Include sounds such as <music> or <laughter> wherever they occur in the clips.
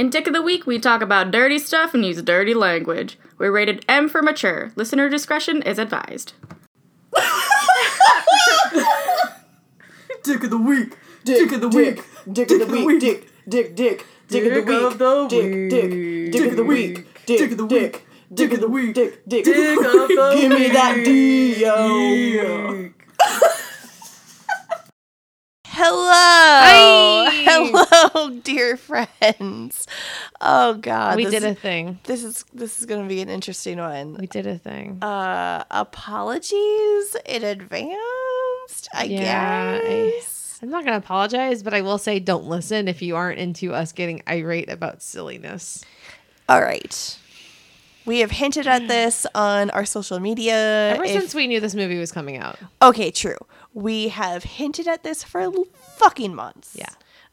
In Dick of the Week, we talk about dirty stuff and use dirty language. We're rated M for mature. Listener discretion is advised. Dick of the week. Dick, dick of the week. Dick, of the week. Dick, dick, dick. Dick Dick of the week. Dick, dick. Of the Week. Dick of the Week. Dick of the week. Dick, of the Week. dick. Of the week. Dick of the week. Dick, of the Week. dick. Of the Week. Dick of the Week. Give me that D, yo. Hello, <laughs> dear friends. Oh God, we this, did a thing. This is this is gonna be an interesting one. We did a thing. Uh, apologies in advance. I Yeah, guess. I'm not gonna apologize, but I will say don't listen if you aren't into us getting irate about silliness. All right. We have hinted at <sighs> this on our social media. Ever If- since we knew this movie was coming out. okay, true. We have hinted at this for fucking months. Yeah.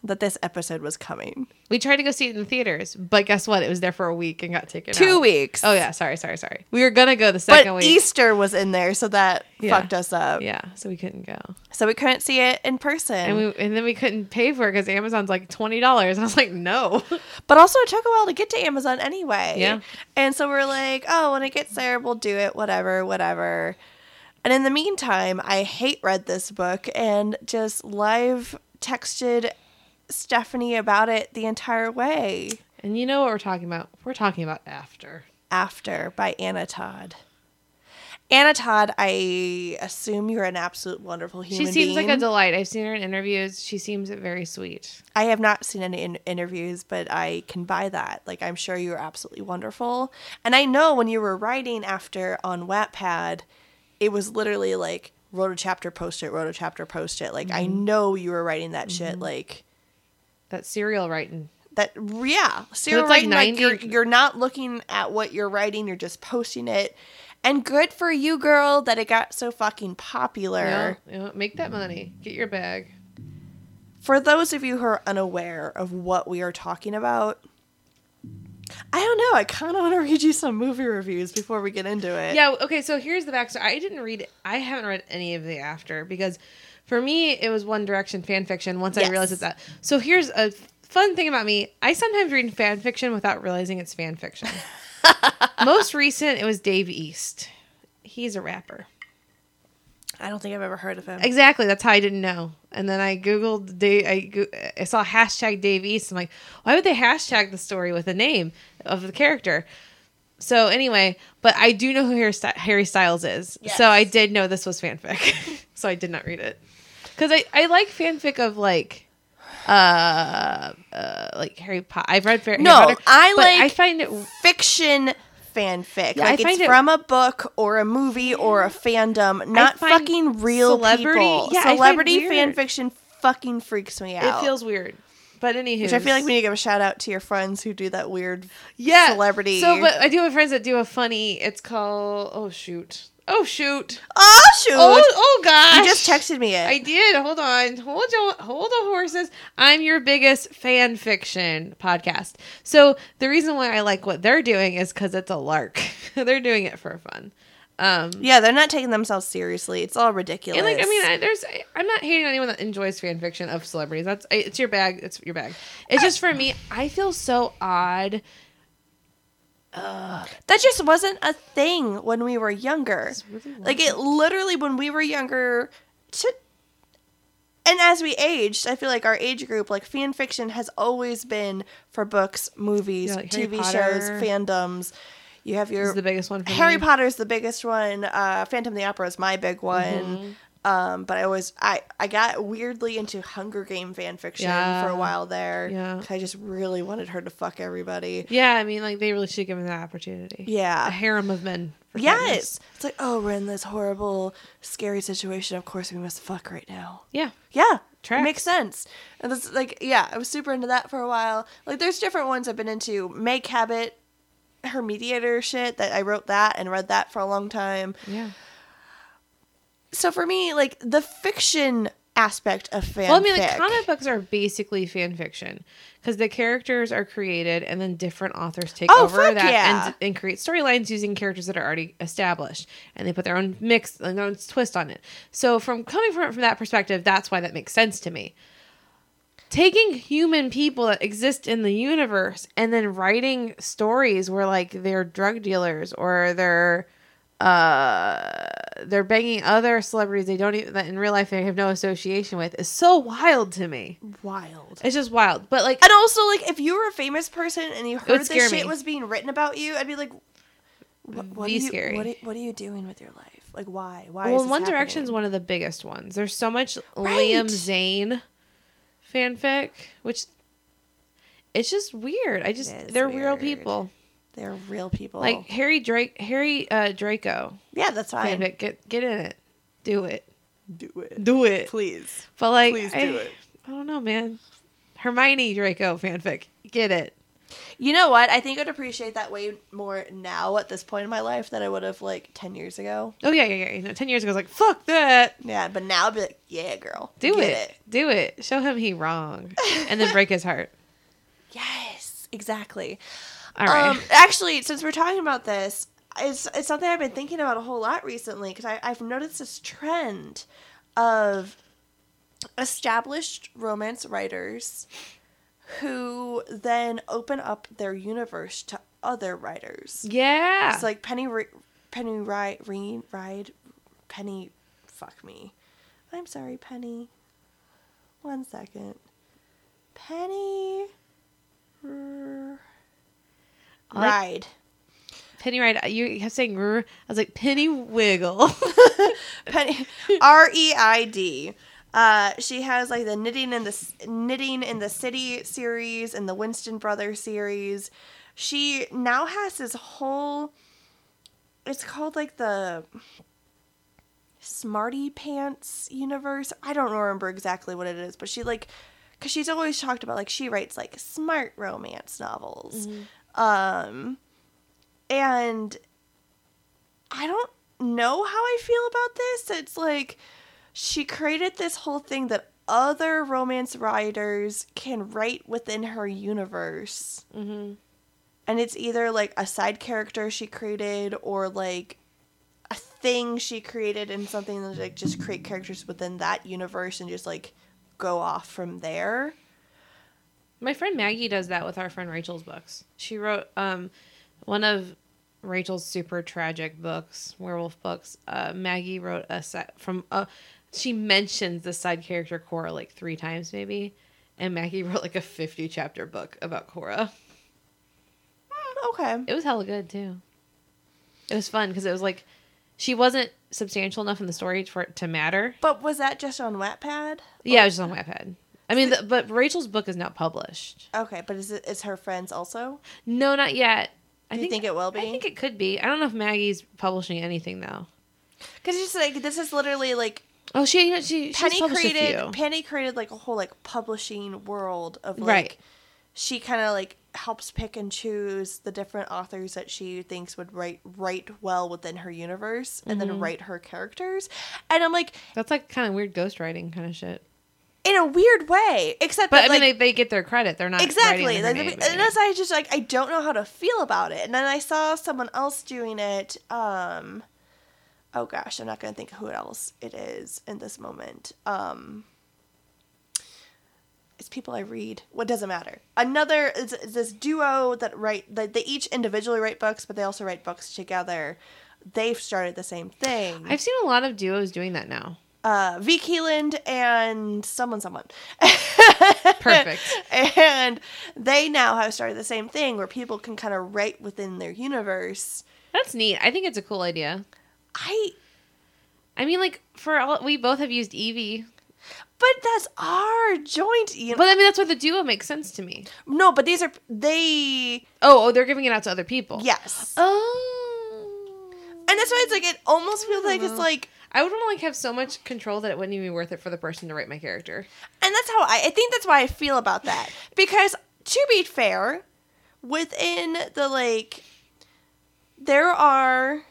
That this episode was coming. We tried to go see it in the theaters, but guess what? It was there for a week and got taken Two out. weeks. Oh yeah, sorry, sorry, sorry. We were gonna go the But second week. Easter was in there, so that Yeah. fucked us up. Yeah, so we couldn't go, So we couldn't see it in person. and we and then we couldn't pay for it because Amazon's like twenty dollars, and I was like, no. <laughs> But also, it took a while to get to Amazon anyway. Yeah. And so we're like, oh, when it gets there, we'll do it, whatever, whatever. And in the meantime, I hate read this book and just live texted Stephanie about it the entire way. And you know what we're talking about? We're talking about after. After by Anna Todd. Anna Todd, I assume you're an absolute wonderful human. She seems like a delight. I've seen her in interviews. She seems very sweet. I have not seen any in- interviews, but I can buy that. Like, I'm sure you're absolutely wonderful. And I know when you were writing after on Wattpad, it was literally like wrote a chapter, post it, wrote a chapter, post it. Like, I mm-hmm. know you were writing that shit. Mm-hmm. Like That serial writing. that. Yeah, serial it's like writing. Like, you're you're not looking at what you're writing. You're just posting it. And good for you, girl, that it got so fucking popular. Yeah, yeah, make that money. Get your bag. For those of you who are unaware of what we are talking about, I don't know. I kind of want to read you some movie reviews before we get into it. Yeah. Okay. So here's the backstory. I didn't read. I haven't read any of the after because, for me, it was One Direction fan fiction. Once I realized it's that. So here's a fun thing about me. I sometimes read fan fiction without realizing it's fan fiction. <laughs> Most recent, it was Dave East. He's a rapper. I don't think I've ever heard of him. Exactly. That's how I didn't know. And then I googled Dave. I, go- I saw hashtag Dave East. I'm like, why would they hashtag the story with a name of the character? So anyway, but I do know who Harry Styles is. Yes. So I did know this was fanfic. <laughs> so I did not read it because I I like fanfic of like. Uh, uh, like Harry Potter. I've read Harry No, Potter. I like I find it Fiction fanfic. Yeah, I like find it's it- from a book or a movie or a fandom, not fucking real celebrity- people. yeah, Celebrity weird. fan fiction fucking freaks me out. it feels weird. But anywho, Which I feel like we need to give a shout out to your friends who do that weird yeah celebrity. So, but I do have friends that do a funny. It's called oh shoot, oh shoot, oh shoot! oh oh gosh. you just texted me it. I did. Hold on. Hold on. Hold the horses. I'm your biggest fan fiction podcast. So the reason why I like what they're doing is because it's a lark. <laughs> they're doing it for fun. Um, Yeah, they're not taking themselves seriously. It's all ridiculous. and like I mean, I, there's I, I'm not hating anyone that enjoys fan fiction of celebrities. That's I- it's your bag. It's your bag. It's just for me. I feel so odd. that just wasn't a thing when we were younger. really like it literally when we were younger. To, and as we aged, I feel like our age group, like fan fiction, has always been for books, movies, Yeah, like TV shows, fandoms. You have your the biggest one for Harry me. Potter's the biggest one. Uh, Phantom of the Opera is my big one. Mm-hmm. Um, but I always I I got weirdly into Hunger Game fan fiction Yeah. for a while there. Yeah. I just really wanted her to fuck everybody. Yeah, I mean, like they really should give her that opportunity. Yeah. a harem of men. for Yes. It's like, oh, we're in this horrible, scary situation. Of course, we must fuck right now. Yeah. Yeah. Tracks. Makes sense. And that's like, yeah, I was super into that for a while. Like, there's different ones I've been into. Meg Cabot, her mediator shit, that I wrote that and read that for a long time. Yeah. So for me, like, the fiction aspect of fan Well, I mean, like comic books are basically fan fiction because the characters are created and then different authors take Oh, over that yeah. and, and create storylines using characters that are already established and they put their own mix, their own twist on it. So, from coming from it from that perspective, that's why that makes sense to me. Taking human people that exist in the universe and then writing stories where like they're drug dealers or they're uh they're banging other celebrities they don't even that in real life they have no association with is so wild to me. Wild. It's just wild. But like And also, like, if you were a famous person and you heard this shit me. was being written about you, I'd be like, what, what Be are you. What are, what are you doing with your life? Like, why? Why? well, One Direction's happening? one of the biggest ones. There's so much Right. Liam Zayn fanfic, which it's just weird. I just they're real people. They're real people. Like Harry Drake, Harry uh, Draco yeah, that's fine. fanfic. Get get in it. Do it. Do it. Do it. Please. But like, Please do I, it. I don't know, man. Hermione Draco fanfic. Get it. You know what? I think I'd appreciate that way more now at this point in my life than I would have like 10 years ago. Oh yeah, yeah, yeah. You know, ten years ago, I was like, fuck that. Yeah, but now I'd be like, yeah, girl. Do get it. Do it. Show him he wrong, <laughs> and then break his heart. Yes, exactly. All right. Um, actually, since we're talking about this, it's, it's something I've been thinking about a whole lot recently because I've noticed this trend of established romance writers who then open up their universe to other writers. yeah. It's like Penny, Re- Penny Ride, Ride, Ride, Penny, fuck me. I'm sorry, Penny. One second. Penny. R- I like- Ride. Penny Ride. You kept saying "rrr." I was like Penny Wiggle. <laughs> Penny. R E I D. Uh, she has like the knitting in the knitting in the city series and the Winston Brothers series. She now has this whole. It's called like the Smarty Pants universe. I don't remember exactly what it is, but she like, cause she's always talked about like she writes like smart romance novels, um, and I don't know how I feel about this. It's like she created this whole thing that other romance writers can write within her universe. mm-hmm. And it's either like a side character she created or like a thing she created and something that like just create characters within that universe and just like go off from there. My friend Maggie does that with our friend Rachel's books. She wrote um one of Rachel's super tragic books, werewolf books. Uh, Maggie wrote a set from uh she mentions the side character Cora like three times maybe, and Maggie <laughs> wrote like a fifty chapter book about Cora. Mm, okay. It was hella good too. It was fun because it was like she wasn't substantial enough in the story for it to matter. But was that just on Wattpad? Yeah, it was just on Wattpad. I mean, the, but Rachel's book is not published. Okay, but is it is her friends also? No, not yet. I Do you think it will be? I think it could be. I don't know if Maggie's publishing anything though. Because it's just like this is literally like Oh, she she she's Penny created. Penny created like a whole like publishing world of like Right. she kind of like helps pick and choose the different authors that she thinks would write write well within her universe and Mm-hmm. then write her characters. And I'm like That's like kind of weird ghostwriting kind of shit. in a weird way, except But that I mean, like they, they get their credit. They're not exactly. Like, her and that's I just like I don't know how to feel about it. And then I saw someone else doing it. Um, oh gosh, I'm not gonna think who else it is in this moment. Um, it's people I read. What doesn't matter. Another is, is this duo that write. That they each individually write books, but they also write books together. They've started the same thing. I've seen a lot of duos doing that now. uh, Vi Keeland and someone, someone. <laughs> Perfect. and they now have started the same thing where people can kind of write within their universe. That's neat. I think it's a cool idea. I, I mean, like for all we both have used Evie, but that's our joint. You know, but I mean that's why the duo makes sense to me. no, but these are they. Oh, oh, they're giving it out to other people. Yes, Oh. and that's why it's like it almost feels like it's like, I would want to like have so much control that it wouldn't even be worth it for the person to write my character. and that's how I. I think that's why I feel about that because to be fair, within the like, there are.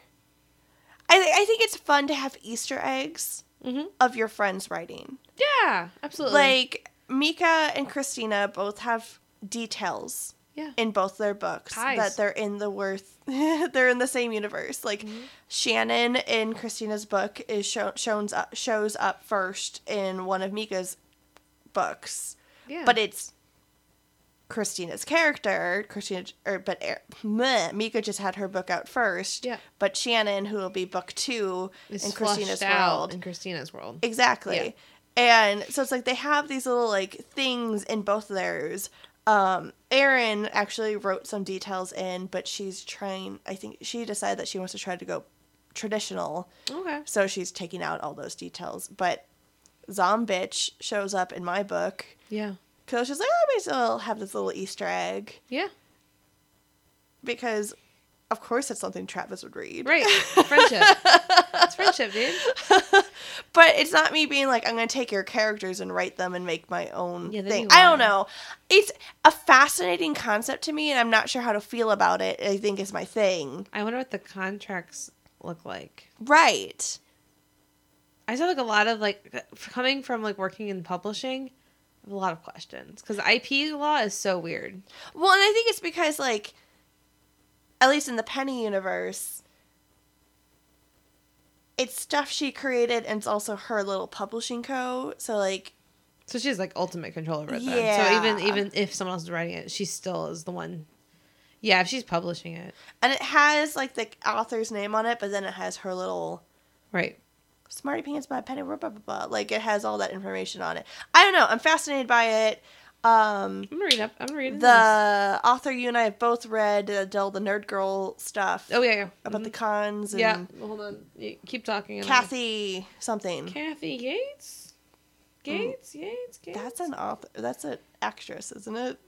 I I think it's fun to have Easter eggs Mm-hmm. of your friends writing. Yeah, absolutely. like Mika and Christina both have details yeah, in both their books Ties. that they're in the worth <laughs> they're in the same universe like Mm-hmm. shannon in christina's book is show, shows up shows up first in one of mika's books Yeah. but it's Christina's character. Christina, or but er, meh, Mika just had her book out first. Yeah. But Shannon, who will be book two It's in Christina's world, in Christina's world. Exactly. Yeah. And so it's like they have these little like things in both of theirs. Um, Erin actually wrote some details in, but she's trying. I think she decided that she wants to try to go traditional, Okay. so she's taking out all those details. But Zombitch shows up in my book Yeah. Because she's like, oh, I may as well have this little Easter egg Yeah. because, of course, it's something Travis would read. Right. <laughs> Friendship. it's friendship, dude. <laughs> But it's not me being like, I'm going to take your characters and write them and make my own Yeah, thing. I don't know. It's a fascinating concept to me, and I'm not sure how to feel about it. I think is my thing. I wonder what the contracts look like. Right. I saw like a lot of like coming from like working in publishing, a lot of questions because IP law is so weird. Well, and I think it's because, like, at least in the Penny universe, it's stuff she created, and it's also her little publishing co. So, like, So she's like ultimate control over it. Then. Yeah. So even even if someone else is writing it, she still is the one. Yeah, if she's publishing it, and it has like the author's name on it, but then it has her little right? Smarty Pants by Penny, blah, blah, blah, blah. Like it has all that information on it. I don't know. I'm fascinated by it. Um, I'm gonna read up. I'm gonna read this. the author you and I have both read uh, all the nerd girl stuff Oh yeah, yeah. about Mhm. the cons and yeah. Hold on. Keep talking. Cathy something. Cathy Yates. Gates. Yates. Gates. That's an author. That's an actress, isn't it?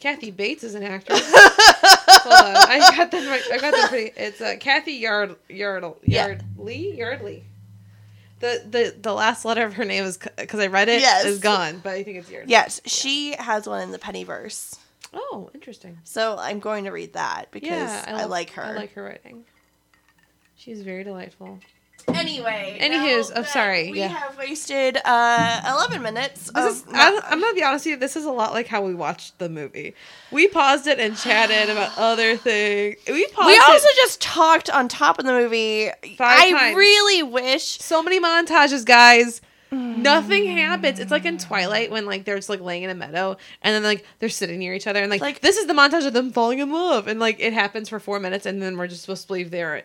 Kathy Bates is an actress. <laughs> Hold on, I got them. Right, I got them pretty. It's uh, Cathy Yard Yardle Yeah. Yardley Yardley. The the the last letter of her name is because I read it is Yes. gone, but I think it's Yardley. Yes, she has one in the Pennyverse. Oh, interesting. So I'm going to read that because Yeah, I, love- like her. I like her writing. She's very delightful. Anyway, Anywho's, now oh, that sorry, We yeah. have wasted uh, 11 minutes. This is, I'm gonna be honest with you. This is a lot like how we watched the movie. We paused it and chatted about <sighs> other things. We paused. we it- also just talked on top of the movie. Five I times. really wish. so many montages, guys. Nothing happens. It's like in Twilight when like they're just like laying in a meadow and then like they're sitting near each other and like, Like- this is the montage of them falling in love and like it happens for four minutes and then we're just supposed to believe they're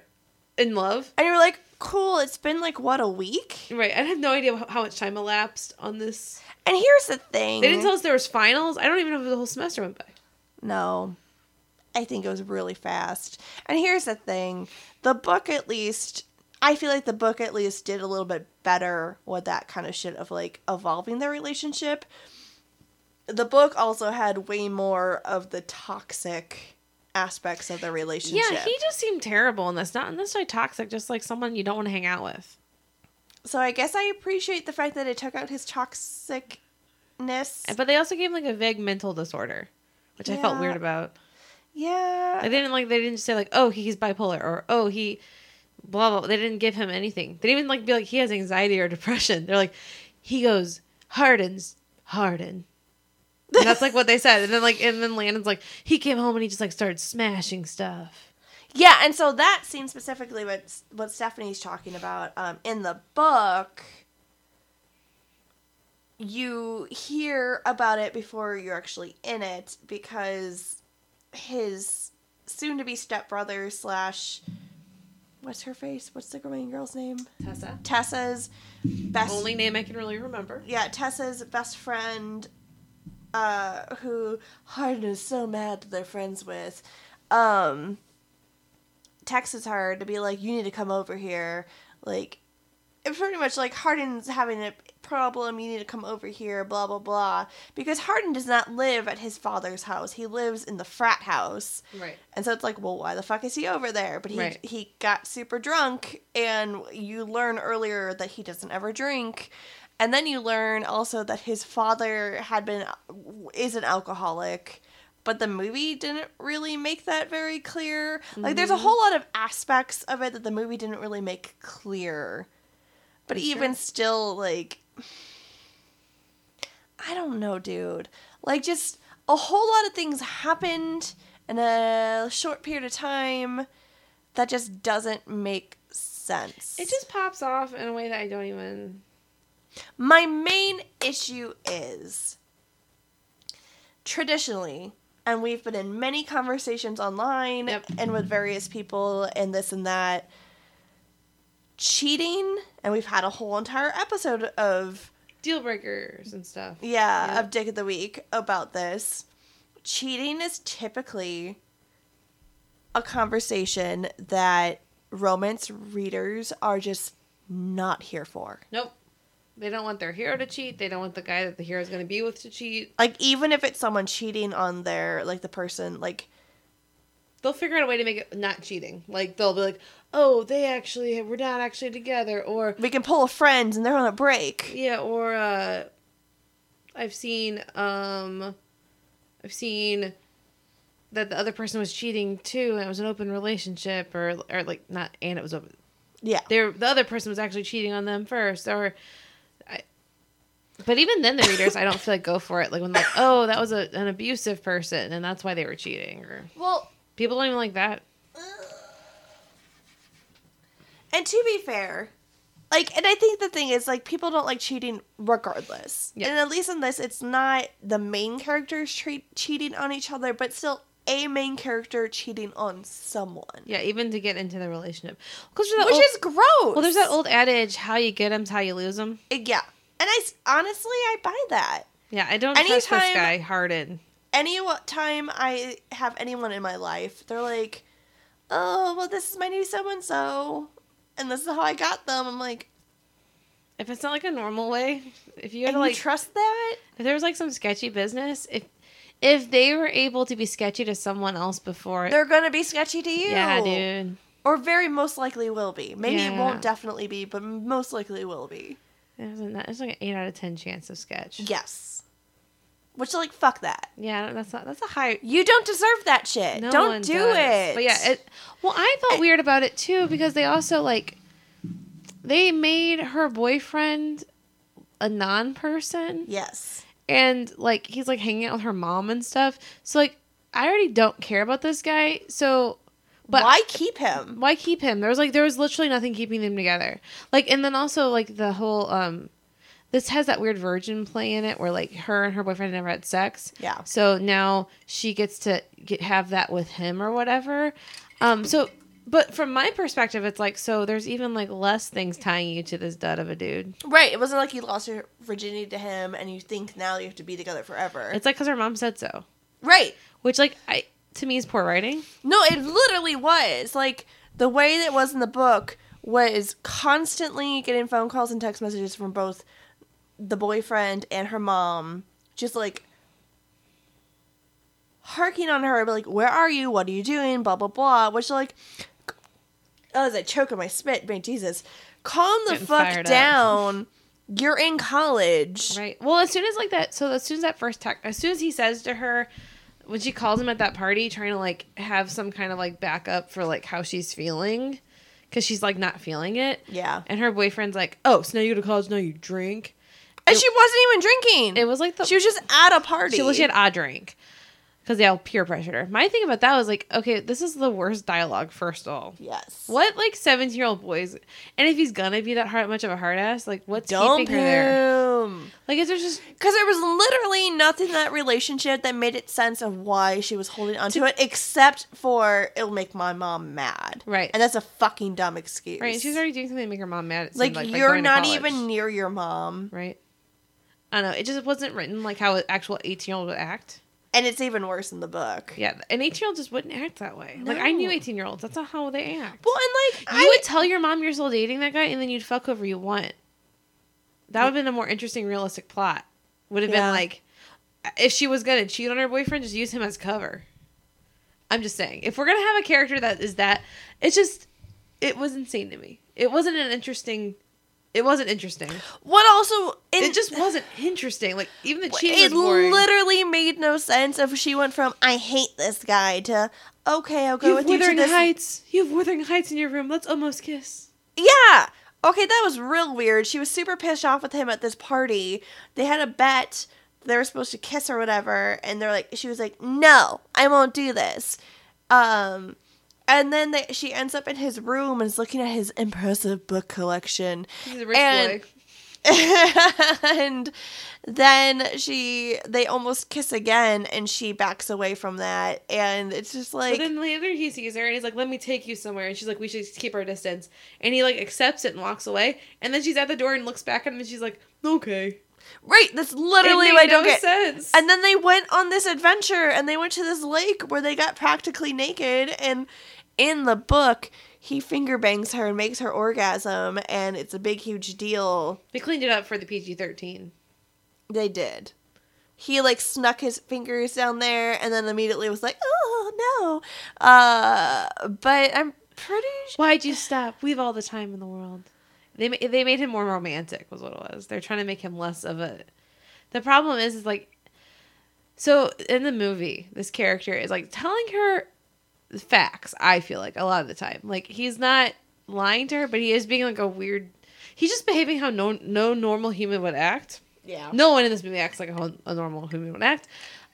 in love. And you're like, cool. It's been like what a week. Right. I have no idea how- how much time elapsed on this. And here's the thing. They didn't tell us there was finals. I don't even know if the whole semester went by. No. I think it was really fast. And here's the thing the book, at least, I feel like the book at least did a little bit better with that kind of shit of like evolving their relationship. The book also had way more of the toxic aspects of the relationship. Yeah, he just seemed terrible in this. Not necessarily toxic, just like someone you don't want to hang out with. so I guess I appreciate the fact that it took out his toxicness. But they also gave him like a vague mental disorder, which I felt weird about. Yeah. They didn't like they didn't say like oh he's bipolar or oh he blah blah. They didn't give him anything. They didn't even like be like he has anxiety or depression. They're like he goes Hardin's Hardin. And that's like what they said. And then like and then Landon's like he came home and he just like started smashing stuff. Yeah, and so that scene specifically, what what Stephanie's talking about um, in the book, you hear about it before you're actually in it because his soon-to-be stepbrother slash what's her face? What's the main girl's name? Tessa. Tessa's best Only name I can really remember. yeah, Tessa's best friend, uh, who Hardin is so mad that they're friends with, um, texts her to be like, "You need to come over here." Like, it pretty much like Hardin's having a problem. You need to come over here. Blah blah blah. Because Hardin does not live at his father's house. He lives in the frat house. Right. And so it's like, well, why the fuck is he over there? But he Right. he got super drunk, and you learn earlier that he doesn't ever drink, and then you learn also that his father had been is an alcoholic. But the movie didn't really make that very clear. Like, there's a Mm-hmm. whole lot of aspects of it that the movie didn't really make clear. But Sure. even still, like, I don't know, dude. Like, just a whole lot of things happened in a short period of time that just doesn't make sense. It just pops off in a way that I don't even. My main issue is traditionally, and we've been in many conversations online Yep. and with various people and this and that. Cheating, and we've had a whole entire episode of Deal breakers and stuff. yeah, Yep. of Dick of the Week about this. Cheating is typically a conversation that romance readers are just not here for. Nope. They don't want their hero to cheat. They don't want the guy that the hero is going to be with to cheat. Like even if it's someone cheating on their like the person like They'll figure out a way to make it not cheating. Like they'll be like, "Oh, they actually we're not actually together," or we can pull a friend and they're on a break. yeah, or uh, I've seen um, I've seen that the other person was cheating too, and it was an open relationship, or or like not, and it was open. Yeah. they the other person was actually cheating on them first or but even then the readers i don't feel like go for it like when like oh that was a, an abusive person and that's why they were cheating or Well, people don't even like that and to be fair, like and I think the thing is like people don't like cheating regardless. Yeah. And at least in this it's not the main characters treat cheating on each other, but still a main character cheating on someone. yeah even to get into the relationship because Which is gross. well there's that old adage how you get them's how you lose them Yeah. And I honestly I buy that. yeah i don't trust this Anytime- guy Hardin any time I have anyone in my life, they're like, "Oh, well, this is my new so and so, and this is how I got them." I'm like, if it's not like a normal way if you had "And to like trust that?" if there was like some sketchy business if if they were able to be sketchy to someone else before They're gonna be sketchy to you. yeah dude Or very most likely will be. Maybe it won't definitely be, but most likely will be. A, there's like an eight out of ten chance of sketch. Yes. Which, like, fuck that. Yeah, that's not that's a high. You don't deserve that shit. No don't do does. it. But yeah, it. Well, I felt weird about it too because they also like they made her boyfriend a non-person yes. and like he's like hanging out with her mom and stuff. So like I already don't care about this guy. So but Why keep him? why keep him? There was like there was literally nothing keeping them together. Like and then also like the whole um this has that weird virgin play in it where like her and her boyfriend never had sex. Yeah. So now she gets to get have that with him or whatever. Um so but from my perspective it's like so there's even like less things tying you to this dud of a dude. Right. It wasn't like you lost your virginity to him and you think now you have to be together forever. It's like cuz her mom said so. right. Which like I to me is poor writing. No, it literally was. Like the way that it was in the book was constantly getting phone calls and text messages from both the boyfriend and her mom, just like harking on her, like, "Where are you? What are you doing?" Blah blah blah. Which like, oh, as I choke on my spit, man, Jesus, calm the Getting fuck down. You're in college. Right. Well, as soon as like that, so as soon as that first text, as soon as he says to her, when she calls him at that party, trying to like have some kind of like backup for like how she's feeling, because she's like not feeling it. Yeah, And her boyfriend's like, "Oh, so now you go to college, now you drink." and It- she wasn't even drinking. It was like the she was just at a party. she, well, she had a drink, because they all peer pressured her. My thing about that was like, okay, this is the worst dialogue. First of all, yes. what like seventeen year old boys, and if he's gonna be that hard much of a hard ass, like what's Dump keeping her there? him. Like, is there just Because there was literally nothing in that relationship that made it sense of why she was holding onto to, it, except for it'll make my mom mad. Right. And that's a fucking dumb excuse. right? And she's already doing something to make her mom mad. It like, you're not even near your mom, right? I don't know. It just wasn't written like how an actual eighteen year old would act. And it's even worse in the book. Yeah, an eighteen year old just wouldn't act that way. Like I knew eighteen year olds. That's not how they act. Well, and like you I would tell your mom you're still dating that guy, and then you'd fuck whoever you want. That would have been a more interesting, realistic plot. Would have Yeah. been like, if she was gonna cheat on her boyfriend, just use him as cover. I'm just saying, if we're gonna have a character that is that, it's just, it was insane to me. It wasn't an interesting. It wasn't interesting. what also in, It just wasn't interesting. Like even the cheating it was literally made no sense if she went from I hate this guy to okay I'll go you have with you to Wuthering this Heights. You have Wuthering Heights in your room. Let's almost kiss. Yeah. Okay, that was real weird. She was super pissed off with him at this party. They had a bet they were supposed to kiss or whatever, and they're like, she was like, "No, I won't do this." Um, and then they, she ends up in his room and is looking at his impressive book collection. He's a rich And- boy. <laughs> and then she they almost kiss again and she backs away from that and it's just like but then later he sees her and he's like let me take you somewhere and she's like we should keep our distance and he like accepts it and walks away and then she's at the door and looks back at him and she's like okay right that's literally It what i don't no get sense. and then they went on this adventure and they went to this lake where they got practically naked and in the book he finger bangs her and makes her orgasm and it's a big huge deal they cleaned it up for the pg-13 They did. He like snuck his fingers down there and then immediately was like, "Oh no!" Uh, but I'm pretty sure. why'd you stop we've all the time in the world they, they made him more romantic was what it was they're trying to make him less of a the problem is is like so in the movie this character is like telling her facts i feel like a lot of the time. Like he's not lying to her but he is being like a weird he's just behaving how no no normal human would act. Yeah. no one in this movie acts like a, a normal human would act.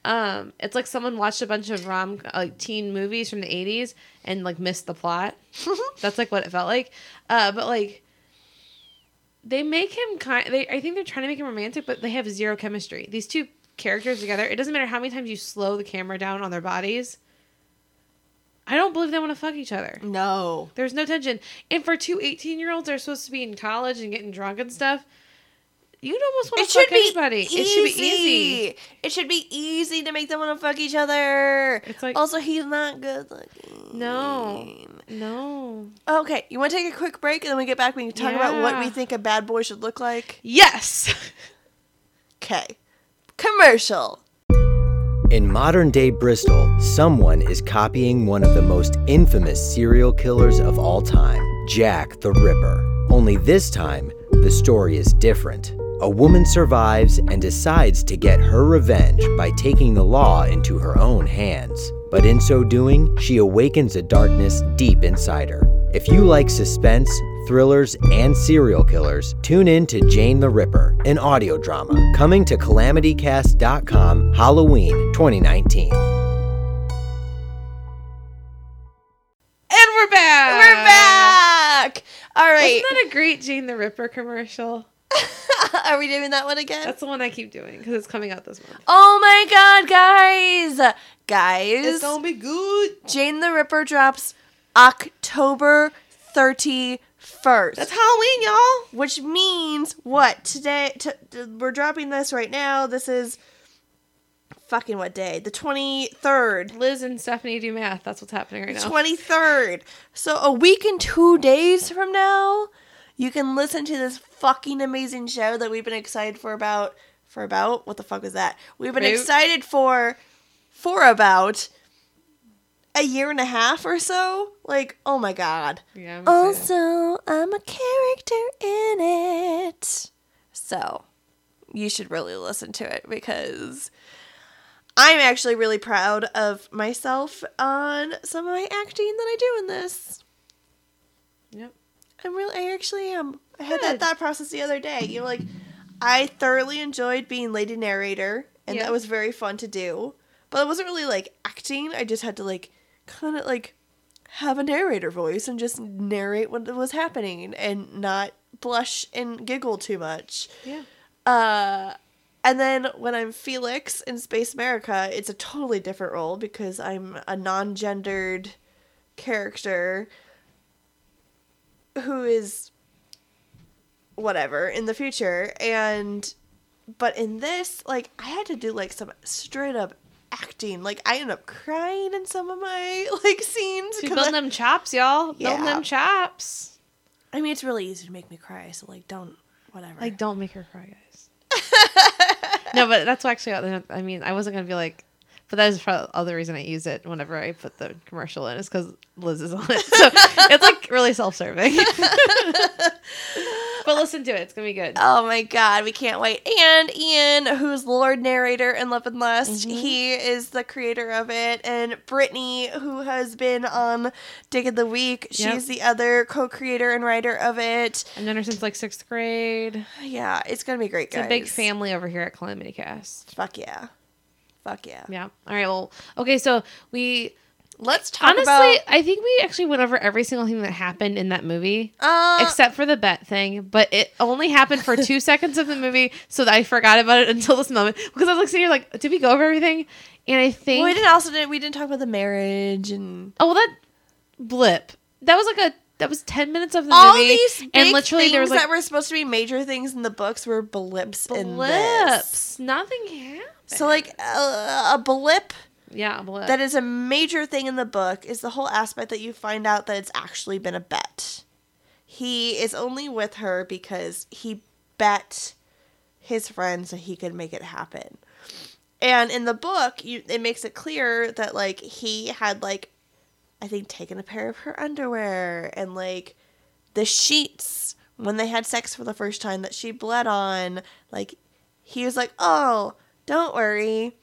Um it's like someone watched a bunch of rom like teen movies from the 80s and like missed the plot. <laughs> That's like what it felt like. Uh but like they make him kind they i think they're trying to make him romantic but they have zero chemistry. These two characters together it doesn't matter how many times you slow the camera down on their bodies i don't believe they want to fuck each other No. there's no tension and for two 18 year olds they're supposed to be in college and getting drunk and stuff you'd almost want to fuck anybody easy. it should be easy It should be easy to make them want to fuck each other. It's like- also he's not good looking. no no Okay, you want to take a quick break and then we get back. We can talk about what we think a bad boy should look like. yes <laughs> Okay. Commercial. In modern day Bristol, someone is copying one of the most infamous serial killers of all time, Jack the Ripper. Only this time, the story is different. A woman survives and decides to get her revenge by taking the law into her own hands. But in so doing, she awakens a darkness deep inside her. If you like suspense, thrillers, and serial killers, tune in to Jane the Ripper, an audio drama, coming to calamitycast.com Halloween 2019. and we're back We're back. All right. isn't that a great jane the ripper commercial <laughs> Are we doing that one again? that's the one i keep doing because it's coming out this month Oh my god, guys! Guys, it's gonna be good Jane the Ripper drops October 31st. That's halloween y'all which means what? Today, t- t- we're dropping this right now. This is fucking what day? The 23rd. Liz and Stephanie do math. That's what's happening right now. 23rd. So a week and two days from now, you can listen to this fucking amazing show that we've been excited for about for about what the fuck is that? We've been Right. excited for for about a year and a half or so. Like, oh my god. Yeah, I'm. Also, I'm a character in it. So, you should really listen to it because I'm actually really proud of myself on some of my acting that I do in this. Yep. I'm really, I actually am. I had that thought process the other day. You know, like, I thoroughly enjoyed being lady narrator, and Yeah. that was very fun to do. But it wasn't really like acting. I just had to, like, kind of like have a narrator voice and just narrate what was happening and not blush and giggle too much. Yeah. Uh, and then when I'm Felix in Space America, it's a totally different role because I'm a non gendered character who is whatever in the future. And, but in this, like, I had to do like some straight up acting. Like, I end up crying in some of my <laughs> like scenes. So 'cause building I- them chops, y'all. Yeah. Building them chops. I mean, it's really easy to make me cry, so like, don't, whatever. Like, don't make her cry, guys. <laughs> no, but that's actually. I mean, I wasn't gonna be like, but that is probably the other reason I use it whenever I put the commercial in is because Liz is on it. So <laughs> it's like really self-serving. But listen to it; it's gonna be good. Oh my god, we can't wait. And Ian, who's Lord Narrator in Love and Lust, mm-hmm. he is the creator of it. And Brittany, who has been um, on Dick of the Week, she's Yep. the other co creator and writer of it. I've known her since like sixth grade. Yeah, it's gonna be great, It's guys. a big family over here at Calamity Cast. Fuck yeah. Fuck yeah. Yeah. All right. Well, okay. So we Let's talk Honestly, about. I think we actually went over every single thing that happened in that movie. Uh, except for the bet thing, but it only happened for two <laughs> seconds of the movie, so that I forgot about it <laughs> until this moment because I was like sitting here like, did we go over everything? And I think well, we didn't also did we didn't talk about the marriage and oh well, that blip that was like a that was ten minutes of the all movie, these and literally things there was like that were supposed to be major things in the books were blips, in this. blips. Nothing happened. So like uh, a blip yeah, blip. that is a major thing in the book is the whole aspect that you find out that it's actually been a bet. He is only with her because he bet his friend so he could make it happen. And in the book, you, it makes it clear that like he had like I think taken a pair of her underwear and like the sheets when they had sex for the first time that she bled on, like he was like, "Oh, don't worry.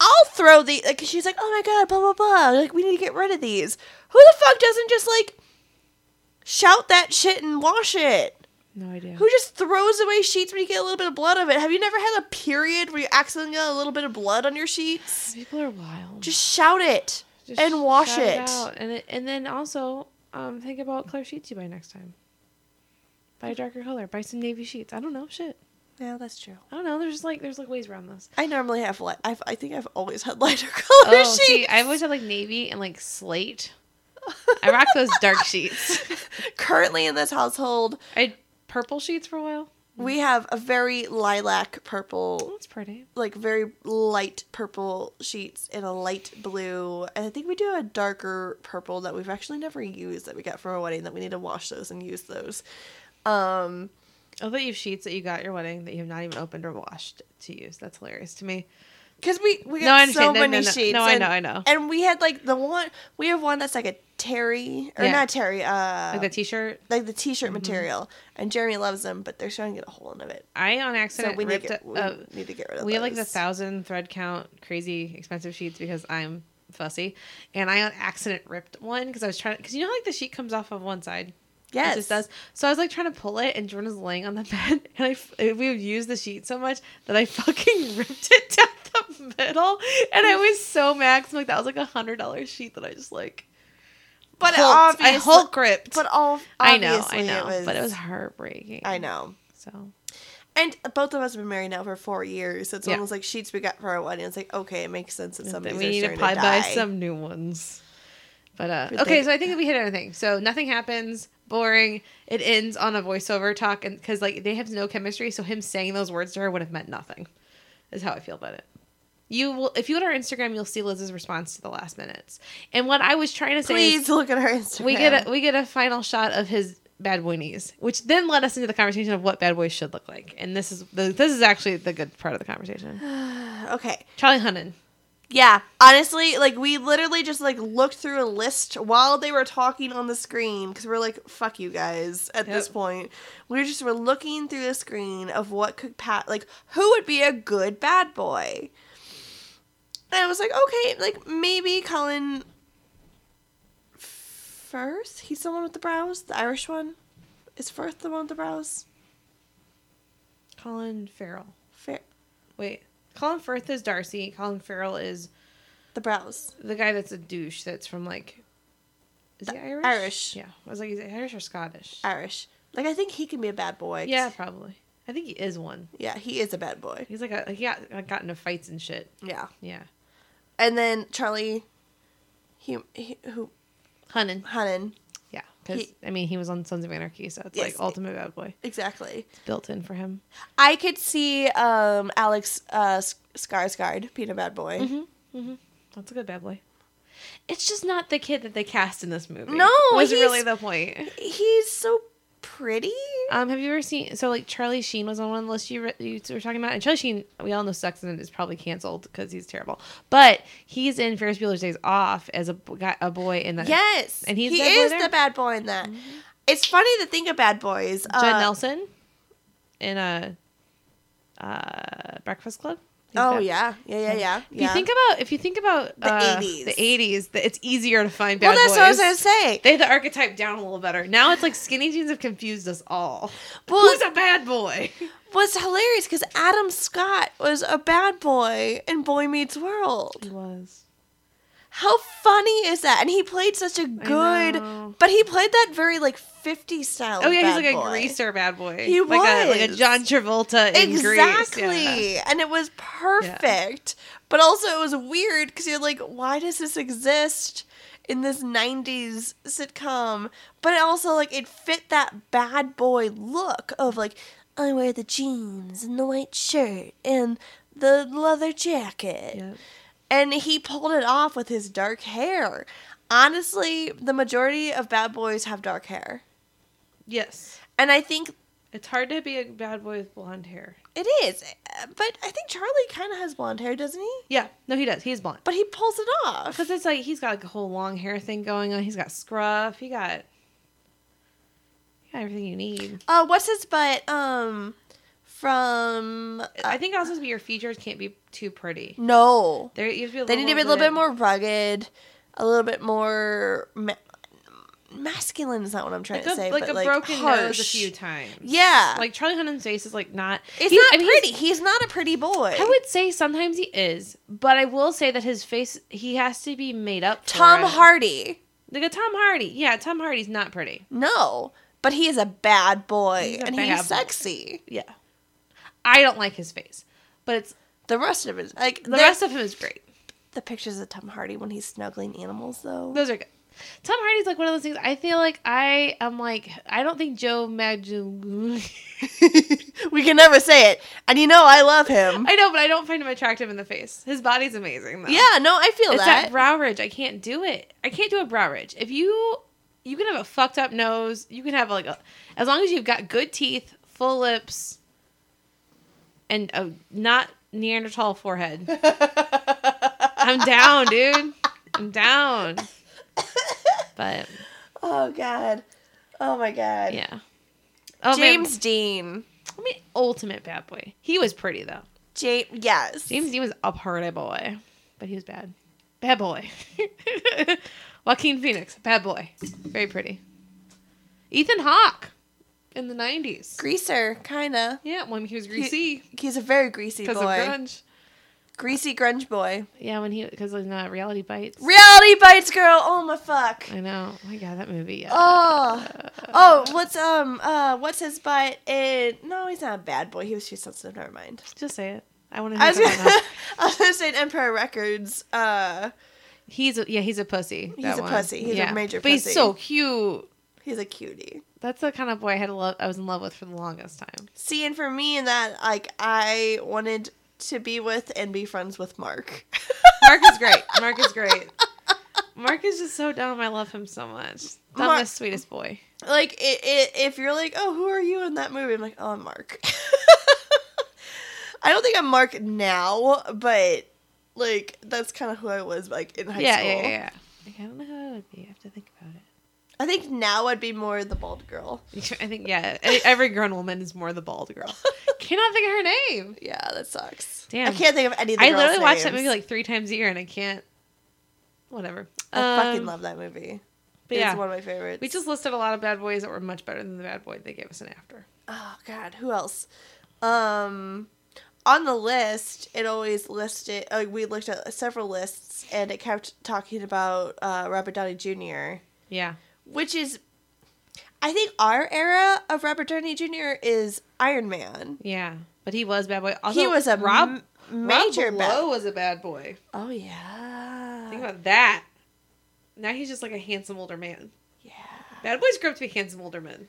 I'll throw the like she's like, "Oh my god, blah blah blah. Like we need to get rid of these." Who the fuck doesn't just like shout that shit and wash it? no idea. Who just throws away sheets when you get a little bit of blood of it? Have you never had a period where you accidentally got a little bit of blood on your sheets? People are wild. Just shout it Just and wash shout it. out. and it, and then also um think about what color sheets you buy next time. Buy a darker color. Buy some navy sheets. I don't know. Shit. Yeah, that's true. I don't know. There's just like there's like ways around those. I normally have light. I've, I think I've always had lighter <laughs> color Oh, sheets. see, I've always had like navy and like slate. I rock those dark <laughs> sheets. Currently in this household, I had purple sheets for a while. we have a very lilac purple Oh, that's pretty. like very light purple sheets and a light blue. And I think we do a darker purple that we've actually never used that we got for a wedding that we need to wash those and use those. Um I thought you have sheets that you got at your wedding that you have not even opened or washed to use. That's hilarious to me. because we we No, got so. No, many no, no. sheets. No, I know, I know. And we had like the one we have one that's like a terry or Yeah. not terry, uh Like the t-shirt. like the t-shirt Mm-hmm. material. And Jeremy loves them, but they're starting to get a hole in of it. I on So accident we need, get, a- we uh, need to get rid of we have like the thousand thread count crazy expensive sheets because I'm fussy, and I on accident ripped one because I was trying because you know how like the sheet comes off of one side. It Yes. just does. So I was like trying to pull it, and Jordan was laying on the <laughs> bed, and I f- we would use the sheet so much that I <laughs> fucking ripped it down <laughs> the middle, and I was so mad 'cause, like that was like a hundred dollar sheet that I just like. But hulked. I obviously, Hulk ripped. but all I know, I obviously it know, was, but it was heartbreaking. I know. So And both of us have been married now for four years. So it's Yeah. almost like sheets we got for our wedding. It's like, okay, it makes sense that some of we need to probably to buy some new ones. But uh, okay, so I think that we hit everything. So nothing happens. Boring. It ends on a voiceover talk, and because like they have no chemistry, so him saying those words to her would have meant nothing. Is how I feel about it. You will, if you go to our Instagram, you'll see Liz's response to the last minutes. And what I was trying to say Please is, look at our Instagram. we get a we get a final shot of his bad boy knees, which then led us into the conversation of what bad boys should look like. And this is the this is actually the good part of the conversation. <sighs> okay. Charlie Hunnam. Yeah, honestly, like we literally just like looked through a list while they were talking on the screen because we're like, "Fuck you guys." At this point, we just were looking through the screen of what could pat like who would be a good bad boy. And I was like, okay, like maybe Colin Firth. He's the one with the brows, the Irish one. Is Firth the one with the brows? Colin Farrell. Fair, Wait, Colin Firth is Darcy. Colin Farrell is the brows. the guy that's a douche. That's from like, is he Irish? Irish. Yeah, I was like, is he Irish or Scottish? Irish. Like I think he can be a bad boy. Yeah, probably. I think he is one. Yeah, he is a bad boy. He's like a he got like, got into fights and shit. Yeah. Yeah, And then Charlie, he, he who Hunnam. Hunnam because I mean he was on Sons of Anarchy, so it's Yes. like ultimate bad boy. exactly. It's built in for him. I could see um Alex uh Skarsgård being a bad boy. Mm-hmm. That's a good bad boy. It's just not the kid that they cast in this movie. No, was really the point. He's so pretty. Um, have you ever seen? So like Charlie Sheen was on one of the lists you, re- you were talking about, and Charlie Sheen, we all know Sex and is probably canceled because he's terrible. But he's in Ferris Bueller's Days Off as a guy, a boy in the Yes, And he's he is the bad boy in that. It's funny to think of bad boys. Judd Uh, Nelson in a uh, Breakfast Club. Oh yeah, yeah, yeah, yeah. If you think about if you think about The uh, 80s. the eighties, it's easier to find bad boys. well, that's boys. what I was gonna say. They had the archetype down a little better. Now it's like skinny jeans have confused us all. Well, Who's a bad boy? <laughs> was hilarious because Adam Scott was a bad boy in Boy Meets World. He was. How funny is that? And he played such a good, but he played that very like 50 style. Oh yeah, he's like boy. a greaser bad boy. He like A, like a. John Travolta in exactly Grease. Yeah. and it was perfect but also it was weird because you're like why does this exist in this 90s sitcom but it also like it fit that bad boy look of like i wear the jeans and the white shirt and the leather jacket Yep. And he pulled it off with his dark hair honestly the majority of bad boys have dark hair Yes. and i think It's hard to be a bad boy with blonde hair. It is, uh, but I think Charlie kind of has blonde hair, doesn't he? Yeah. No, he does. He's blonde. But he pulls it off. Because it's like he's got like a whole long hair thing going on. He's got scruff. He got, he got everything you need. Uh, what's his butt? Um, from I think also be your features can't be too pretty. no, you have to be they need to be a little bit more rugged, a little bit more ma- masculine. Is not what I'm trying like to a, say, like but a like broken harsh. nose a few times. Yeah. Like Charlie Hunnam's face is like not. It's he's- not I mean, pretty. He's, not a pretty boy. I would say sometimes he is, but I will say that his face he has to be made up. For Tom it. Hardy. like a Tom Hardy. Yeah, Tom Hardy's not pretty. No, but he is a bad boy, He's a and bad he's boy. sexy. Yeah, I don't like his face, but it's The rest of it, like the rest of him is great. the pictures of Tom Hardy when he's snuggling animals, though. Those are good. Tom Hardy's like one of those things. I feel like I am like I don't think Joe Maggiore. <laughs> we can never say it, and you know I love him. I know, but I don't find him attractive in the face. His body's amazing though. yeah, no, I feel it's that. that brow ridge. I can't do it. I can't do a brow ridge. If you you can have a fucked up nose, you can have like a as long as you've got good teeth, full lips, and a not Neanderthal forehead. I'm down, dude. I'm down. But oh God, oh my God. yeah. Oh, James man. Dean. I mean, ultimate bad boy. He was pretty though. James, yes. James Dean was a party boy, but he was bad. Bad boy. <laughs> Joaquin Phoenix, bad boy. Very pretty. Ethan Hawke in the 90s. Greaser, kinda. Yeah, when he was greasy He's a very greasy boy. because of grunge. Greasy grunge boy. Yeah, when he, because of uh, reality bites. Reality bites, girl. Oh my fuck. I know. Oh my god, that movie. Yeah. Oh, oh, what's um, uh, what's his butt? In no, he's not a bad boy. He was too sensitive. Never mind. Just say it. I want to I was gonna, <laughs> I was gonna say Empire Records. Uh, He's a, yeah, he's a pussy. He's a one. pussy. He's a yeah. major But he's so cute. he's a cutie. That's the kind of boy I had love. I was in love with for the longest time. See, and for me, that, like, I wanted to be with and be friends with Mark. <laughs> Mark is great. Mark is great. Mark is just so dumb. I love him so much. Dumbest, Mark- sweetest boy. like, it, it, if you're like, oh, who are you in that movie? I'm like, oh, I'm Mark. <laughs> I don't think I'm Mark now, but like that's kind of who I was like in high yeah, school. yeah, yeah, yeah. Like, I don't know how it would be. I have to think. I think now I'd be more the bald girl. <laughs> I think yeah. Every grown woman is more the bald girl. <laughs> Cannot think of her name. Yeah, that sucks. Damn. I can't think of any of the I girls' literally watch that names. movie like three times a year, and I can't. Whatever. I fucking Um, love that movie. But it's yeah, one of my favorites. we just listed a lot of bad boys that were much better than the bad boy they gave us an after. oh god, who else? Um, on the list, it always listed. Uh, we looked at several lists, and it kept talking about uh, Robert Downey Jr., Yeah. Which is, I think, our era of Robert Downey Jr. is Iron Man. Yeah, but he was bad boy. Also, he was a Rob. m- major Rob bad. Lowe was a bad boy. Oh yeah. Think about that. Now he's just like a handsome older man. yeah. Bad boys grow up to be handsome older men